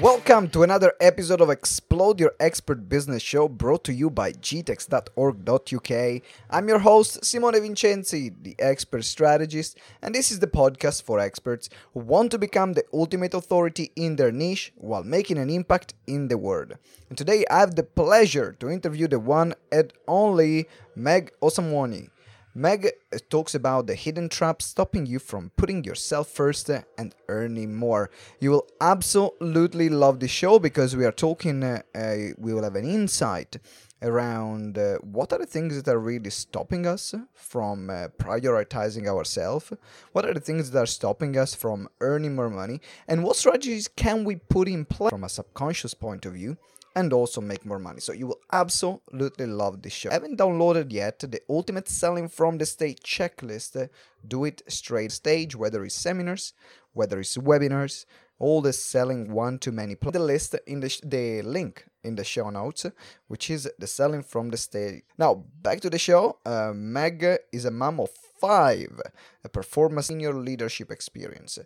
Welcome to another episode of Explode Your Expert Business Show brought to you by gtex.org.uk. I'm your host, Simone Vincenzi, the expert strategist, and this is the podcast for experts who want to become the ultimate authority in their niche while making an impact in the world. And today I have the pleasure to interview the one and only Meg Osamwani. Meg talks about the hidden traps stopping you from putting yourself first and earning more. You will absolutely love the show because we are talking, uh, uh, we will have an insight around uh, what are the things that are really stopping us from uh, prioritizing ourselves, what are the things that are stopping us from earning more money, and what strategies can we put in place from a subconscious point of view and also make more money. So you will absolutely love this show. I haven't downloaded yet the ultimate selling from the stage checklist. Do it straight stage, whether it's seminars, whether it's webinars, all the selling one to many. The list in the, sh- the link in the show notes, which is the selling from the stage. Now back to the show. Uh, Meg is a mom of five, a performance senior leadership experience.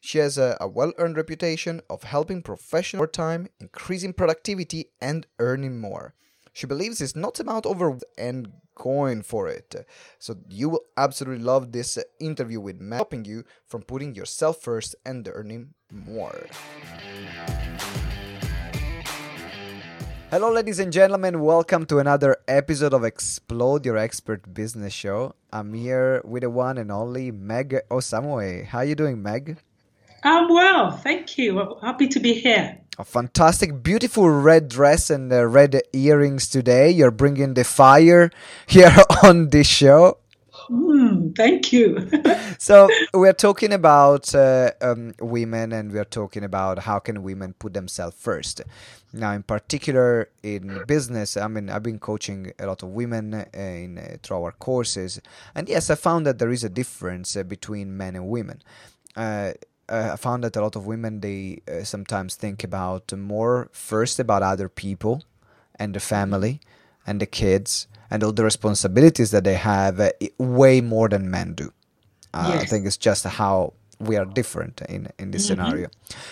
She has a, a well earned reputation of helping professionals professional time, increasing productivity, and earning more. She believes it's not about over and going for it. So you will absolutely love this interview with Meg, helping you from putting yourself first and earning more. Hello, ladies and gentlemen. Welcome to another episode of Explode Your Expert Business Show. I'm here with the one and only Meg Osamoe. How are you doing, Meg? I'm well, thank you. I'm happy to be here. A fantastic, beautiful red dress and uh, red earrings today. You're bringing the fire here on this show. Thank you. so we're talking about uh, um, women, and we're talking about how can women put themselves first. Now, in particular, in business, I mean, I've been coaching a lot of women uh, in uh, through our courses, and yes, I found that there is a difference uh, between men and women. Uh, I found that a lot of women they sometimes think about more first about other people and the family and the kids and all the responsibilities that they have uh, way more than men do. Uh, yes. I think it's just how we are different in in this mm-hmm. scenario.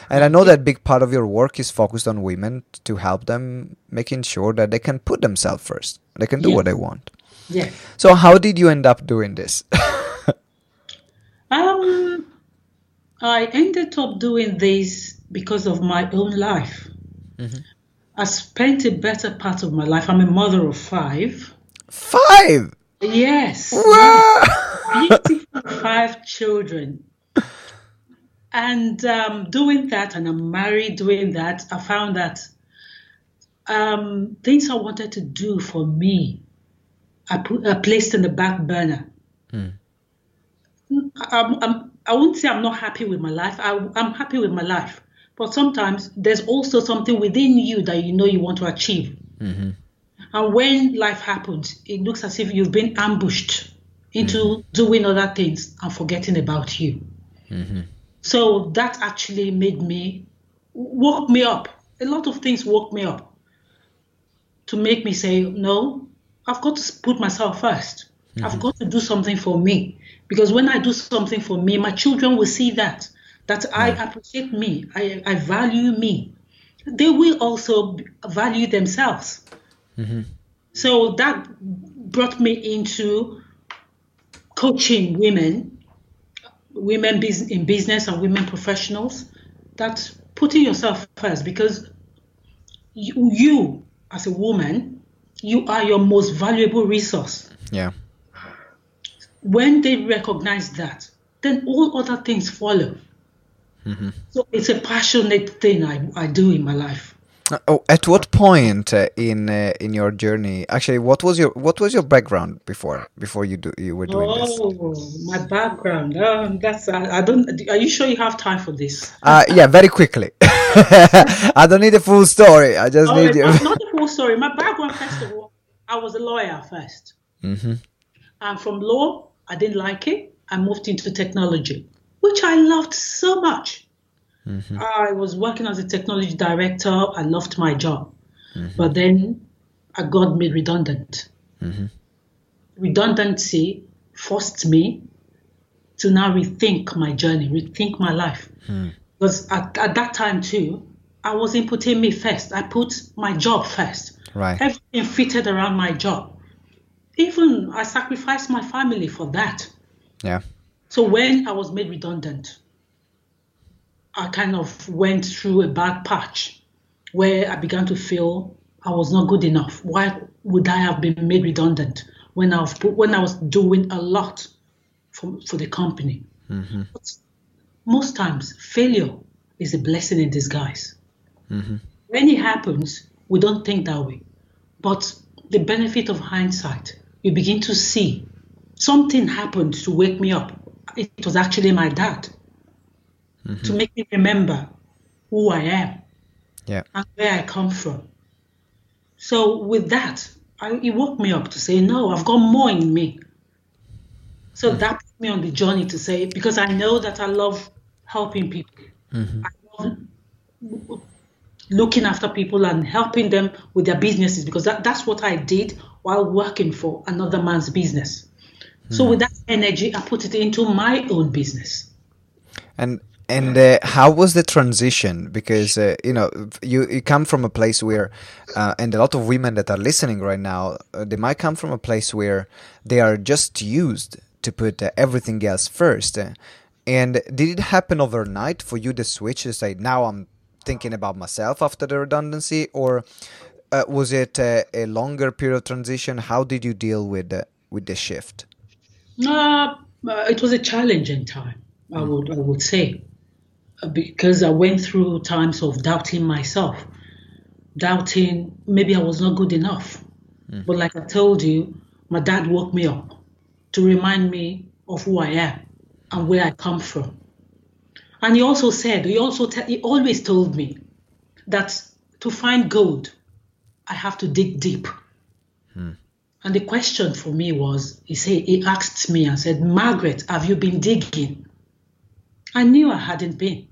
And I know that big part of your work is focused on women to help them making sure that they can put themselves first. They can do what they want. Yeah. So how did you end up doing this? um I ended up doing this because of my own life. Mm-hmm. I spent a better part of my life. I'm a mother of five. Five. Yes. yes. Beautiful five children. And um, doing that, and I'm married doing that, I found that um, things I wanted to do for me, I, put, I placed in the back burner. Hmm. I'm, I'm, I won't say I'm not happy with my life. I, I'm happy with my life. But sometimes there's also something within you that you know you want to achieve. Mm-hmm. And when life happens, it looks as if you've been ambushed into mm-hmm. doing other things and forgetting about you. Mm-hmm. So that actually made me, woke me up. A lot of things woke me up to make me say, no, I've got to put myself 1st i I've mm-hmm. got to do something for me. Because when I do something for me, my children will see that, that I appreciate me, I, I value me. They will also value themselves. Mm-hmm. So that brought me into coaching women, women in business and women professionals, that putting yourself first because you, you as a woman, you are your most valuable resource. Yeah. When they recognize that, then all other things follow. Mm-hmm. So it's a passionate thing I, I do in my life. Oh, at what point uh, in uh, in your journey? Actually, what was your what was your background before before you do you were doing this? oh, this? my background. Um, that's I, I, don't. Are you sure you have time for this? Uh, yeah, very quickly. I don't need a full story. I just oh, need you. Not, not a full story. My background, first of all, I was a lawyer 1st mm-hmm. And from law, I didn't like it. I moved into technology, which I loved so much. Mm-hmm. I was working as a technology director. I loved my job. Mm-hmm. But then I got made redundant. Mm-hmm. Redundancy forced me to now rethink my journey, rethink my life. Mm. Because at, at that time, too, I wasn't putting me first. I put my job first. Right. Everything fitted around my job. Even I sacrificed my family for that. Yeah. So when I was made redundant, I kind of went through a bad patch where I began to feel I was not good enough. Why would I have been made redundant when I was when I was doing a lot for, for the company? Mm-hmm. most times, failure is a blessing in disguise. Mm-hmm. When it happens, we don't think that way. But the benefit of hindsight, you begin to see something happened to wake me up. It was actually my dad Mm-hmm. to make me remember who I am Yeah. and where I come from. So with that, I, it woke me up to say, no, I've got more in me. So that put me on the journey to say, because I know that I love helping people. I love looking after people and helping them with their businesses because that, that's what I did while working for another man's business. So with that energy, I put it into my own business. And and uh, how was the transition? Because uh, you know you you come from a place where, uh, and a lot of women that are listening right now, uh, they might come from a place where they are just used to put uh, everything else first. And did it happen overnight for you to switch to say now I'm thinking about myself after the redundancy, or uh, was it uh, a longer period of transition? How did you deal with the, with the shift? Uh, it was a challenging time, I would I would say, because I went through times of doubting myself, doubting maybe I was not good enough. Hmm. But like I told you, my dad woke me up to remind me of who I am and where I come from. And he also said, he also te- he always told me that to find gold, I have to dig deep. Hmm. And the question for me was, he said, he asked me and said, Margaret, have you been digging? I knew I hadn't been.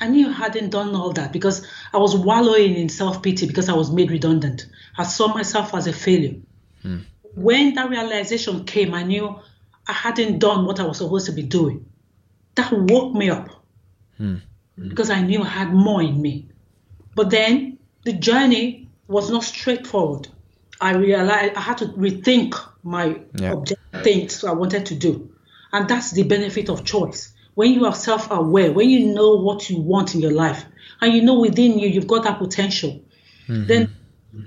I knew I hadn't done all that because I was wallowing in self pity because I was made redundant. I saw myself as a failure. Hmm. When that realization came, I knew I hadn't done what I was supposed to be doing. That woke me up hmm. because I knew I had more in me. But then the journey was not straightforward. I realized I had to rethink my Yeah. objective things I wanted to do. And that's the benefit of choice. When you are self aware, when you know what you want in your life, and you know within you you've got that potential, mm-hmm. then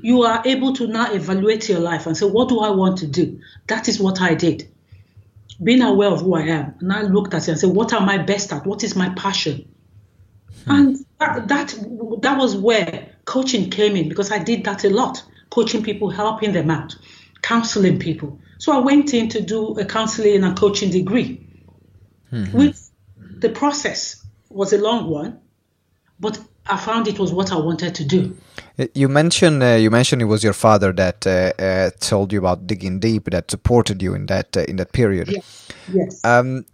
you are able to now evaluate your life and say, What do I want to do? That is what I did. Being aware of who I am, and I looked at it and said, What am I best at? What is my passion? Hmm. And that, that that was where coaching came in because I did that a lot, coaching people, helping them out, counseling people. So I went in to do a counseling and coaching degree. Mm-hmm. Which the process was a long one, but I found it was what I wanted to do. Uh, You mentioned uh, you mentioned it was your father that uh, uh, told you about digging deep, that supported you in that uh, in that period. Yes. Um,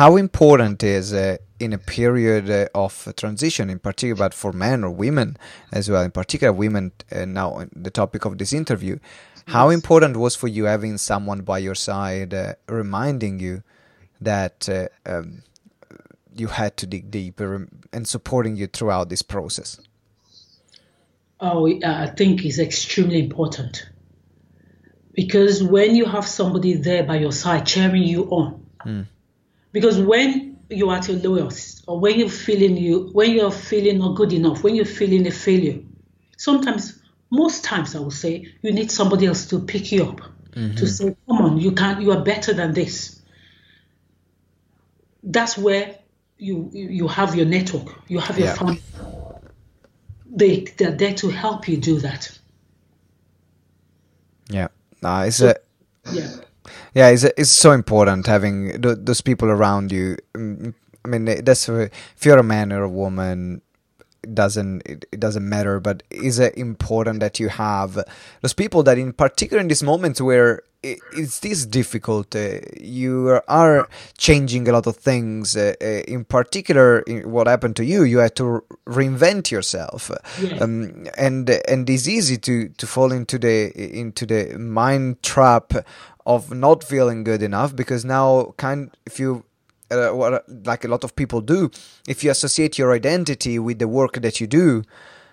how important is uh, in a period of transition, in particular, but for men or women as well, in particular women uh, now the topic of this interview, how important was for you having someone by your side uh, reminding you that uh, um, you had to dig deeper and supporting you throughout this process? Oh, I think is extremely important because when you have somebody there by your side cheering you on, hmm. because when you are at your lowest or when you're feeling you when you're feeling not good enough, when you're feeling a failure, sometimes, most times, I would say you need somebody else to pick you up to mm-hmm. say, "Come on, you can, you are better than this." That's where you you have your network, you have your Yeah. family they they're there to help you do that. Yeah, uh, it's a Yeah. yeah, it's it's so important having th- those people around you. Mm, I mean, that's a, if you're a man or a woman, it doesn't it, it doesn't matter. But is it important that you have those people that, in particular, in these moments where it, it's this difficult, uh, you are changing a lot of things. Uh, uh, in particular, in what happened to you, you had to reinvent yourself, Yeah. um, and and it's easy to to fall into the into the mind trap of not feeling good enough because now kind if you uh, what like a lot of people do if you associate your identity with the work that you do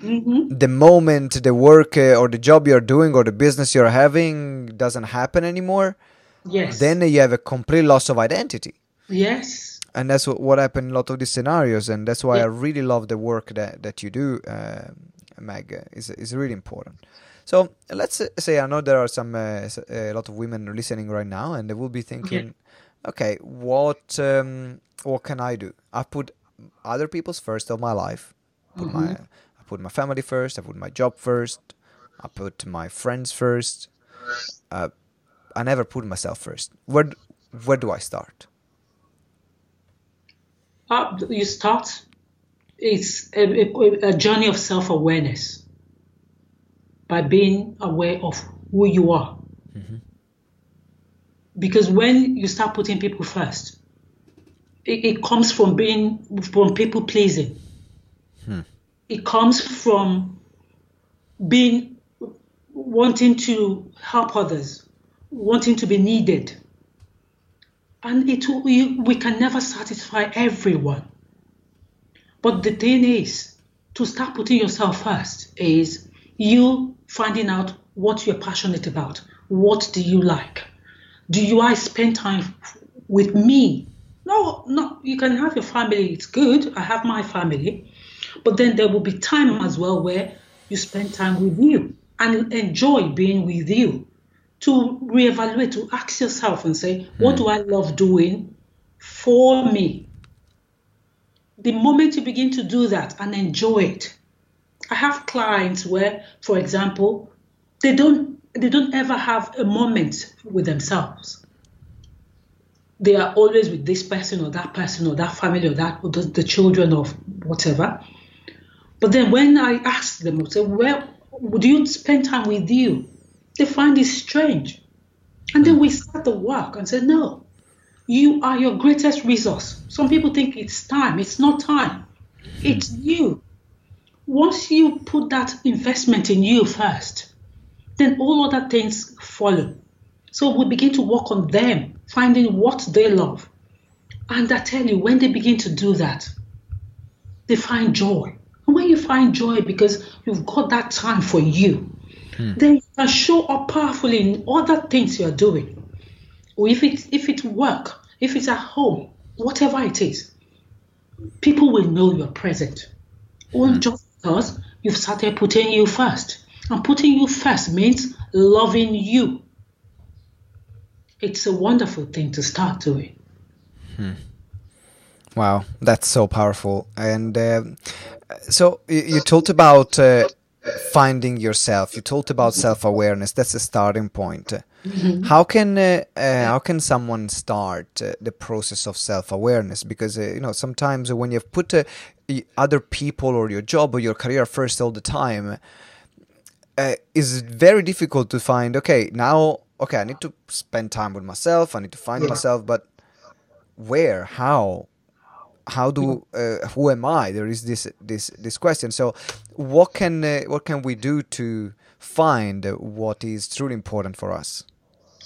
Mm-hmm. the moment the work uh, or the job you're doing or the business you're having doesn't happen anymore Yes. then you have a complete loss of identity yes. and that's what, what happened in a lot of these scenarios and that's why Yeah. i really love the work that, that you do uh, meg is, is really important so let's uh, say i know there are some uh, a lot of women listening right now and they will be thinking okay what um, what can i do i put other people's first of my life put my i put my family first i put my job first i put my friends first uh, i never put myself first where where do i start Uh, you start. It's a, a, a journey of self-awareness by being aware of who you are. Because when you start putting people first, it, it comes from being from people pleasing. It comes from being wanting to help others, wanting to be needed. And it we, we can never satisfy everyone. But the thing is, to start putting yourself first is you finding out what you're passionate about. What do you like? Do you I spend time with me? No, no, you can have your family, it's good. I have my family. But then there will be time as well where you spend time with you and enjoy being with you. To reevaluate, to ask yourself and say, what hmm. do I love doing for me? The moment you begin to do that and enjoy it, I have clients where, for example, they don't they don't ever have a moment with themselves. They are always with this person or that person or that family or that or the, the children of whatever. But then when I ask them, I say, "Well, would you spend time with you?" They find it strange, and then we start the work and say, "No, you are your greatest resource." Some people think it's time. It's not time. It's you. Once you put that investment in you first, then all other things follow. So we begin to work on them, finding what they love. And I tell you, when they begin to do that, they find joy. And when you find joy because you've got that time for you, hmm. then you can show up powerfully in other things you're doing. Or if it's if it's work, if it's at home, whatever it is, people will know you're present. Or hmm. just because you've started putting you first. And putting you first means loving you. It's a wonderful thing to start doing. Hmm. Wow, that's so powerful. And um so you, you talked about uh, finding yourself. You talked about self-awareness. That's a starting point. How can uh, uh, how can someone start uh, the process of self-awareness? Because uh, you know sometimes when you've put uh, other people or your job or your career first all the time, uh, is very difficult to find. Okay, now okay, I need to spend time with myself. I need to find myself, but where? How? How do uh, who am I? There is this this this question. So, what can uh, what can we do to find what is truly important for us?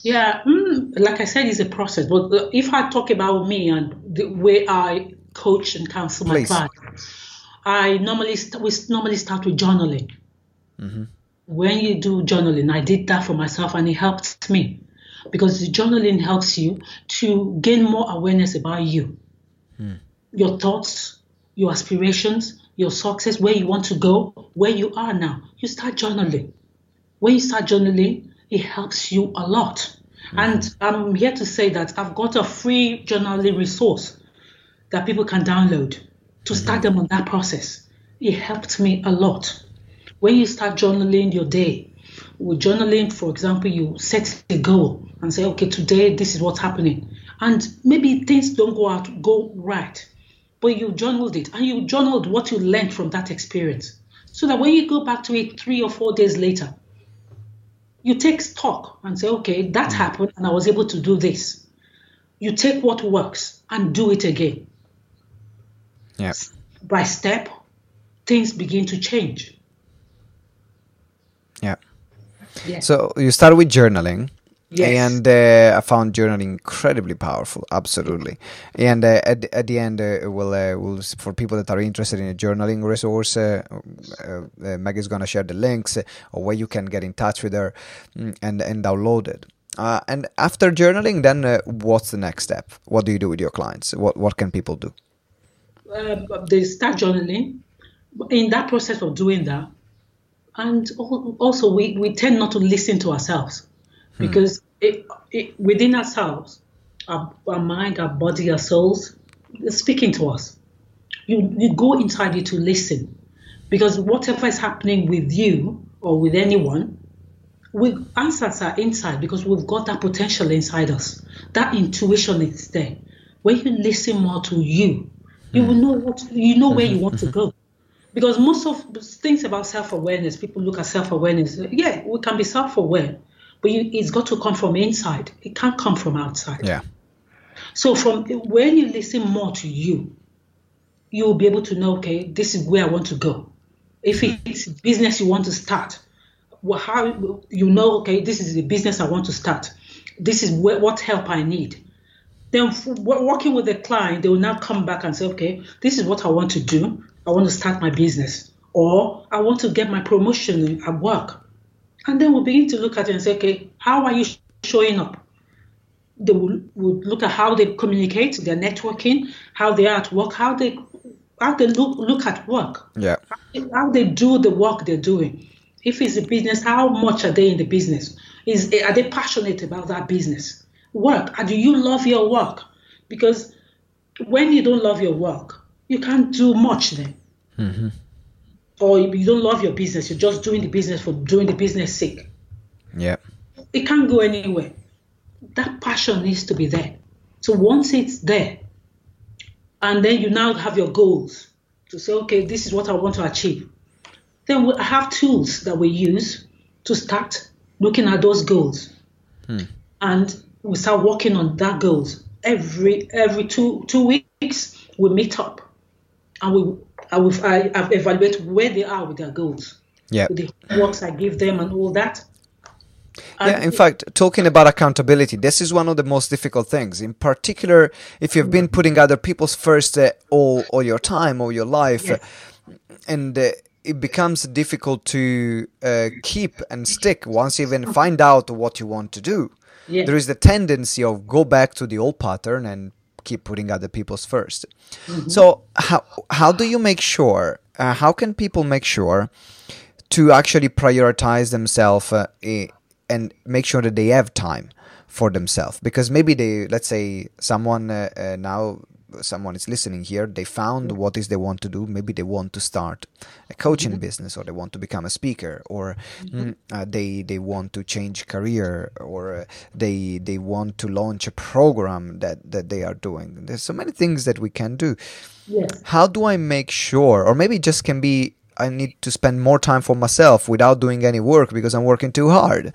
Yeah, mm, like I said, it's a process. But uh, if I talk about me and the way I coach and counsel my Please. clients, I normally st- we normally start with journaling. Mm-hmm. When you do journaling, I did that for myself, and it helped me because the journaling helps you to gain more awareness about you, your thoughts, your aspirations, your success, where you want to go, where you are now. You start journaling when you start journaling, it helps you a lot. Mm. And I'm here to say that I've got a free journaling resource that people can download to mm-hmm. start them on that process. It helped me a lot. When you start journaling your day, with journaling, for example, you set a goal and say, okay, today this is what's happening. And maybe things don't go out, go right, but you journaled it and you journaled what you learned from that experience. So that when you go back to it three or four days later, you take stock and say, okay, that mm. happened and I was able to do this. You take what works and do it again. Yes. By step, things begin to change. Yeah. Yeah. So you start with journaling. Yes. And uh, I found journaling incredibly powerful, absolutely. And uh, at, at the end, uh, we'll, uh, we'll for people that are interested in a journaling resource, uh, uh, uh, Maggie's gonna share the links or where you can get in touch with her mm, and and download it. Uh, and after journaling, then uh, what's the next step? What do you do with your clients? What what can people do? uh, they start journaling. In that process of doing that, and also we, we tend not to listen to ourselves Hmm. because it, it, within ourselves, our, our mind, our body, our souls, speaking to us. You, you go inside you to listen because whatever is happening with you or with anyone, we answers are inside because we've got that potential inside us. That intuition is there. When you listen more to you, you will know what you know where you want to go. Because most of things about self-awareness, people look at self-awareness. Yeah, we can be self-aware, but you, it's got to come from inside. It can't come from outside. Yeah. So from when you listen more to you, you will be able to know, okay, this is where I want to go. If hmm. it's business you want to start, well, how you know, okay, this is the business I want to start. This is where, what help I need. Then working with the client, they will now come back and say, okay, this is what I want to do. I want to start my business, or I want to get my promotion at work. And then we'll begin to look at it and say, okay, how are you sh- showing up? they will, will look at how they communicate, their networking, how they are at work, how they how they look look at work, Yeah. how they do the work they're doing. If it's a business, how much are they in the business? Is are they passionate about that business? Work. And do you love your work? Because when you don't love your work, you can't do much then. Mm-hmm. Or you don't love your business, you're just doing the business for doing the business sake Yeah. it can't go anywhere. That passion needs to be there. So once it's there, and then you now have your goals to say, okay, this is what I want to achieve. Then we have tools that we use to start looking at those goals, hmm. and we start working on that goals every every two two weeks. We meet up, and we I will I, I evaluate where they are with their goals, Yeah. the works I give them, and all that. And Yeah, in fact, talking about accountability, this is one of the most difficult things. In particular, if you've been putting other people's first uh, all all your time, all your life, and uh, it becomes difficult to uh, keep and stick once you even find out what you want to do. Yeah. There is the tendency of go back to the old pattern and keep putting other people's 1st So how how do you make sure? Uh, how can people make sure to actually prioritize themselves uh, and make sure that they have time for themselves because maybe they let's say someone uh, uh, now someone is listening here they found what is they want to do maybe they want to start a coaching business or they want to become a speaker or mm, uh, they they want to change career or uh, they they want to launch a program that that they are doing there's so many things that we can do Yes. how do I make sure, or maybe it just can be I need to spend more time for myself without doing any work because I'm working too hard.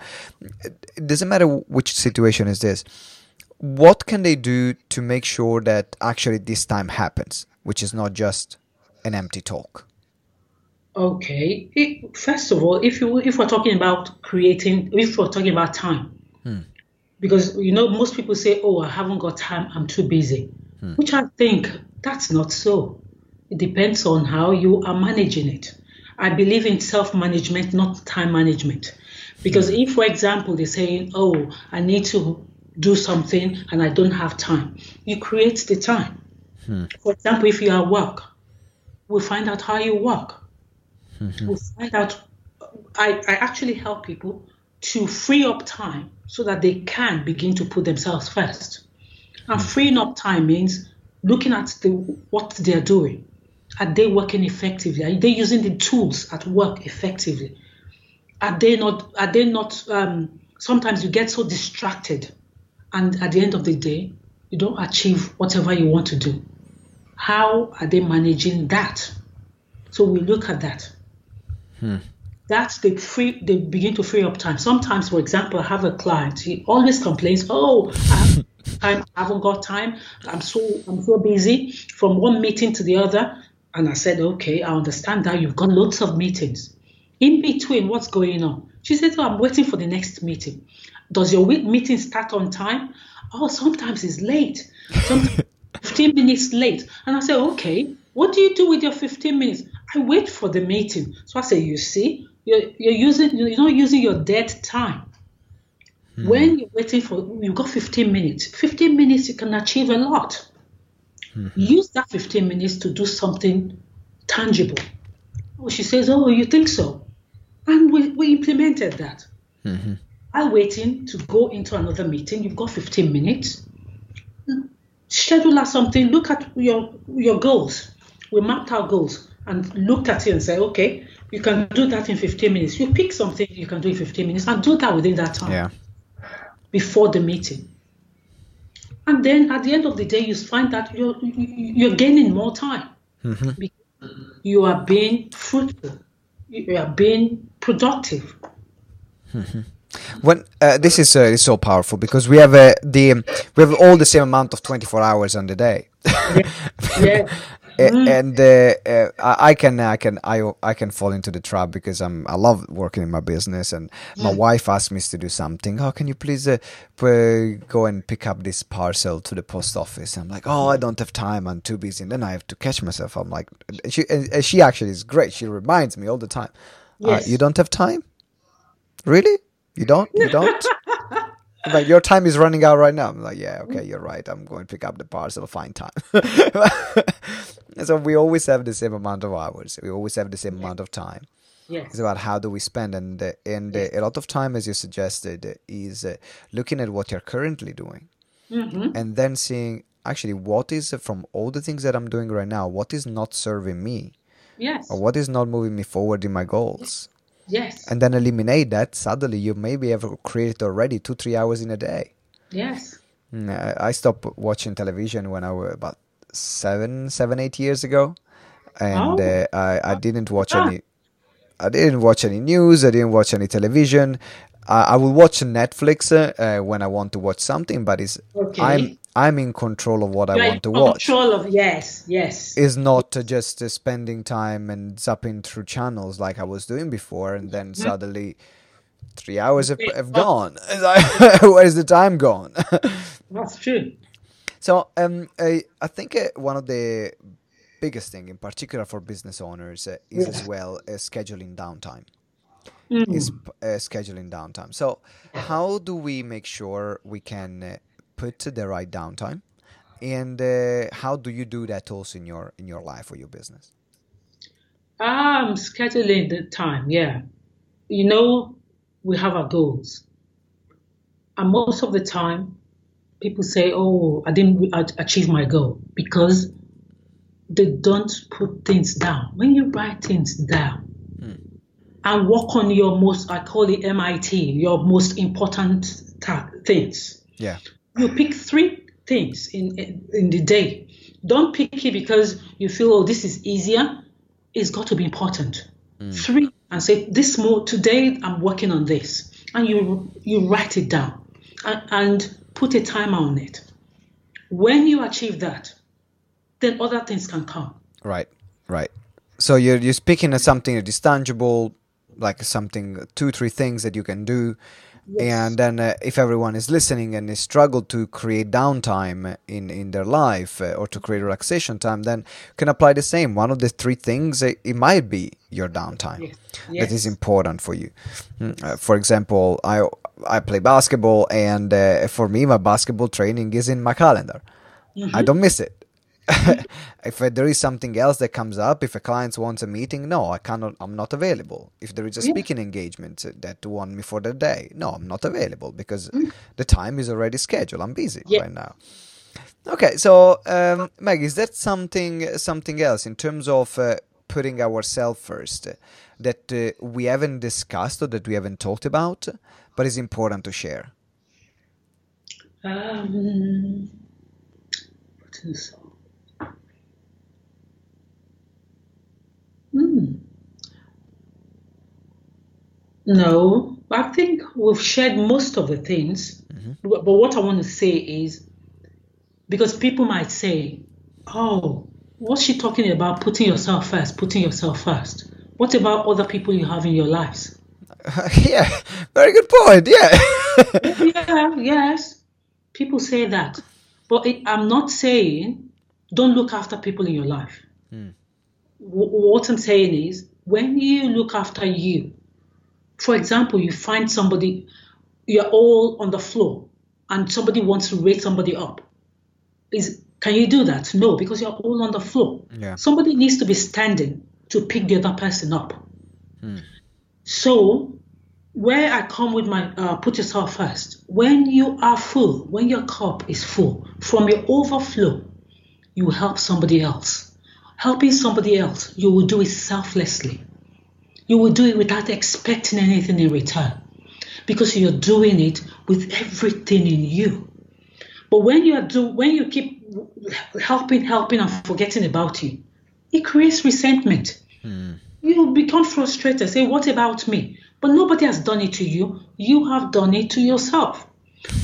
It it doesn't matter which situation is this. What can they do to make sure that actually this time happens, which is not just an empty talk? Okay. It, first of all, if you if we're talking about creating, if we're talking about time, hmm. because you know most people say, "Oh, I haven't got time. I'm too busy," hmm. which I think that's not so. It depends on how you are managing it. I believe in self-management, not time management. Because hmm. if, for example, they're saying, "Oh, I need to do something and I don't have time," you create the time. Hmm. For example, if you are at work, we find out how you work. Hmm. We find out I, I actually help people to free up time so that they can begin to put themselves first. And hmm. freeing up time means looking at the what they're doing. Are they working effectively? Are they using the tools at work effectively? Are they not are they not um, sometimes you get so distracted and at the end of the day you don't achieve whatever you want to do. How are they managing that? So we look at that. Hmm. That's the free they begin to free up time. Sometimes for example i have a client he always complains oh i time i haven't got time. I'm so i'm so busy. From one meeting to the other and i said okay i understand that you've got lots of meetings. In between what's going on She said, oh, I'm waiting for the next meeting. Does your meeting start on time? Oh, sometimes it's late. Sometimes 15 minutes late. And I said, okay, what do you do with your 15 minutes? I wait for the meeting. So I say, you see, you're, you're using, you're not using your dead time. Hmm. When you're waiting for, you've got 15 minutes. 15 minutes, you can achieve a lot. Hmm. Use that 15 minutes to do something tangible. Oh, she says, oh, you think so? And we, we implemented that. Mm-hmm. While waiting to go into another meeting, you've got 15 minutes. Schedule out something, look at your, your goals. We mapped our goals and looked at it and said, okay, you can do that in 15 minutes. You pick something you can do in 15 minutes and do that within that time. Yeah. Before the meeting. And then at the end of the day, you find that you're, you're gaining more time. Mm-hmm. You are being fruitful. You are being productive. Mm-hmm. When uh, this is uh, is so powerful because we have uh, the we have all the same amount of 24 hours on the day. yeah. yeah. Mm. and uh, uh, I can I can I I can fall into the trap because I'm I love working in my business and my mm. wife asked me to do something. Oh, can you please uh, go and pick up this parcel to the post office? I'm like, oh, I don't have time. I'm too busy. And then I have to catch myself. I'm like, she and she actually is great. She reminds me all the time. Uh, you don't have time, really? You don't? You don't? like your time is running out right now. I'm like, yeah, okay, you're right. I'm going to pick up the parcel. Find time. so we always have the same amount of hours. We always have the same amount of time. Yes. It's about how do we spend, and uh, and uh, a lot of time, as you suggested, is uh, looking at what you're currently doing, mm-hmm. and then seeing actually what is from all the things that I'm doing right now, what is not serving me, yes, or what is not moving me forward in my goals. Yes. And then eliminate that. Suddenly, you maybe have created already two, three hours in a day. Yes. Mm, I stopped watching television when I was about seven, seven, eight years ago, and oh. uh, I, I didn't watch ah. any. I didn't watch any news. I didn't watch any television. Uh, I will watch Netflix uh, when I want to watch something, but it's okay. I'm I'm in control of what You're I want to watch. Control of yes, yes. Is not just uh, spending time and zapping through channels like I was doing before, and then mm-hmm. suddenly three hours have, have gone. Where's the time gone? That's true. So um, I, I think uh, one of the biggest thing, in particular for business owners, uh, is yeah. as well uh, scheduling downtime. Mm. Is uh, scheduling downtime. So, how do we make sure we can uh, put the right downtime, and uh, how do you do that also in your in your life or your business? Um, scheduling the time. Yeah, you know, we have our goals, and most of the time, people say, "Oh, I didn't achieve my goal," because they don't put things down. When you write things down. And work on your most, I call it MIT, your most important ta- things. Yeah you pick three things in, in, in the day. Don't pick it because you feel, oh, this is easier. It's got to be important. Mm. Three, and say, this more today I'm working on this. And you you write it down and, and put a timer on it. When you achieve that, then other things can come. Right, right. So you're you're speaking of something that is tangible, like something two, three things that you can do and then uh, if everyone is listening and is struggled to create downtime in in their life uh, or to create relaxation time then you can apply the same one of the three things uh, it might be your downtime yes. Yes. that is important for you mm, uh, for example i i play basketball and uh, for me my basketball training is in my calendar mm-hmm. i don't miss it if there is something else that comes up, if a client wants a meeting, no, I cannot. I'm not available. If there is a speaking engagement that want me for the day, no, I'm not available because mm. the time is already scheduled. I'm busy yeah. right now. Okay, so um, Meg, is that something something else in terms of uh, putting ourselves first that uh, we haven't discussed or that we haven't talked about, but is important to share? Um, Hmm. No, I think we've shared most of the things. Mm-hmm. But what I want to say is because people might say, oh, what's she talking about? Putting yourself first, putting yourself first. What about other people you have in your lives? yeah, very good point. Yeah. yeah, yes. People say that. But it, I'm not saying don't look after people in your life. W- what I'm saying is when you look after you, for example, you find somebody, you're all on the floor and somebody wants to raise somebody up. Is can you do that? No, because you're all on the floor. Yeah. Somebody needs to be standing to pick the other person up. So, where I come with my uh, put yourself first. When you are full, when your cup is full, from your overflow, you help somebody else. Helping somebody else, you will do it selflessly. You will do it without expecting anything in return because you're doing it with everything in you. But when you are do when you keep helping, helping, and forgetting about you, it creates resentment. Hmm. You become frustrated. Say, "What about me?" But nobody has done it to you. You have done it to yourself.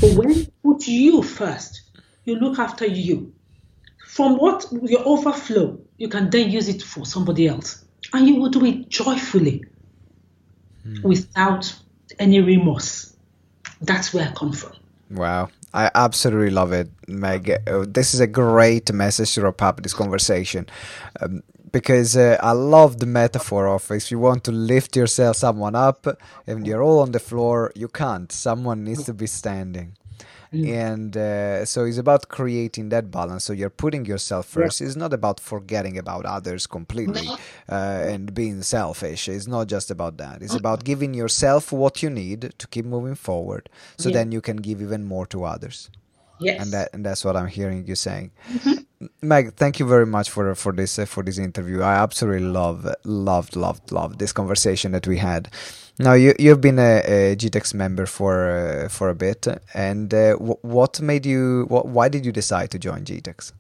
But when you put you first, you look after you. From what your overflow, you can then use it for somebody else, and you will do it joyfully, without any remorse. That's where I come from. Wow. I absolutely love it, Meg. Uh, This is a great message to wrap up this conversation. Um, because uh, I love the metaphor of if you want to lift yourself, someone up, and you're all on the floor, you can't. Someone needs to be standing. And uh, so it's about creating that balance. So you're putting yourself first. It's not about forgetting about others completely uh, and being selfish. It's not just about that. It's about giving yourself what you need to keep moving forward. So Yeah. then you can give even more to others Yes. and that and that's what I'm hearing you saying. Meg, thank you very much for for this uh, for this interview. I absolutely love loved loved loved this conversation that we had. Now you you've been a, a GTEx member for uh, for a bit, and uh, wh- what made you? What, why did you decide to join GTEx?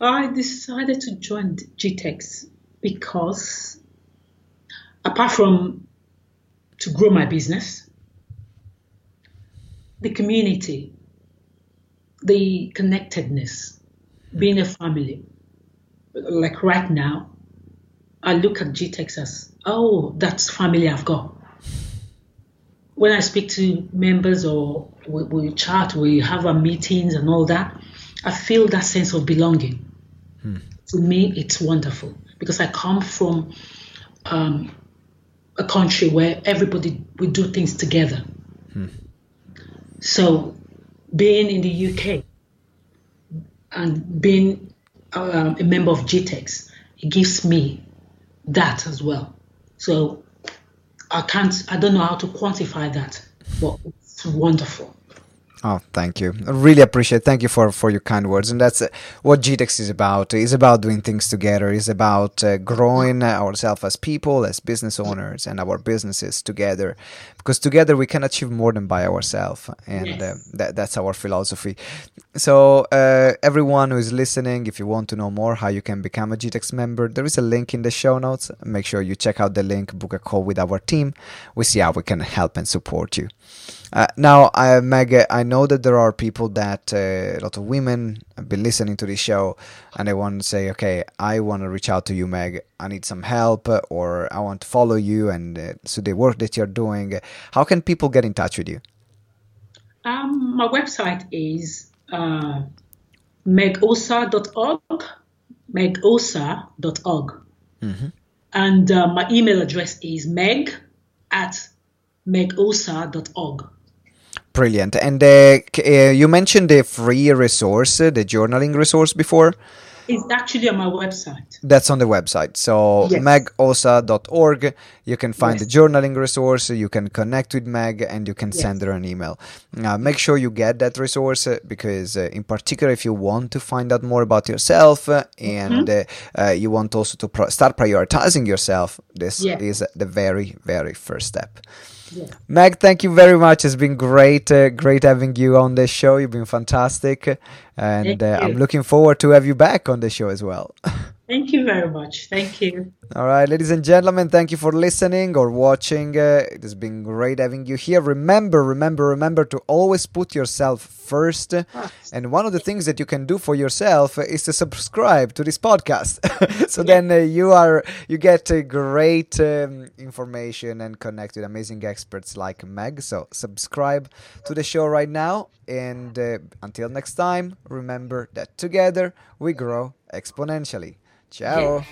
I decided to join GTEx because, apart from to grow my business, the community, the connectedness, being a family. Like right now, I look at GTEx as, oh, that's family I've got. When I speak to members or we, we chat, we have our meetings and all that, I feel that sense of belonging. To me, it's wonderful because I come from um, a country where everybody we do things together. So, being in the UK and being um, a member of GTEx, it gives me that as well. So, I can't, I don't know how to quantify that, but it's wonderful. Oh, thank you. I really appreciate. Thank you for for your kind words. And that's uh, what GTEx is about. It's about doing things together. It's about uh, growing ourselves as people, as business owners, and our businesses together. Because together we can achieve more than by ourselves. And Yes. uh, that that's our philosophy. So uh, everyone who is listening, if you want to know more how you can become a GTEx member, there is a link in the show notes. Make sure you check out the link, book a call with our team. We see how we can help and support you. Uh, now, uh, Meg, I know that there are people that uh, a lot of women have been listening to this show, and they want to say, "Okay, I want to reach out to you, Meg. I need some help, or I want to follow you and uh, so the work that you're doing." How can people get in touch with you? Um, my website is uh, megosa.org, megosa.org. And uh, my email address is meg at megosa.org. Brilliant. And uh, uh, you mentioned the free resource, uh, the journaling resource before. It's actually on my website. That's on the website. So Yes. megosa.org, you can find Yes. the journaling resource, you can connect with Meg and you can send her an email. Now, make sure you get that resource uh, because uh, in particular if you want to find out more about yourself and uh, uh, you want also to pro- start prioritizing yourself, this Yeah. is the very very first step. Yes. Meg, thank you very much. It's been great, uh, great having you on the show. You've been fantastic, and uh, I'm looking forward to have you back on the show as well. Thank you very much. Thank you. All right, ladies and gentlemen, thank you for listening or watching. Uh, it has been great having you here. Remember, remember, remember to always put yourself first. And one of the things that you can do for yourself is to subscribe to this podcast. so yeah. then uh, you are you get uh, great um, information and connect with amazing experts like Meg. So subscribe to the show right now. And uh, until next time, remember that together we grow exponentially. Ciao. Yeah.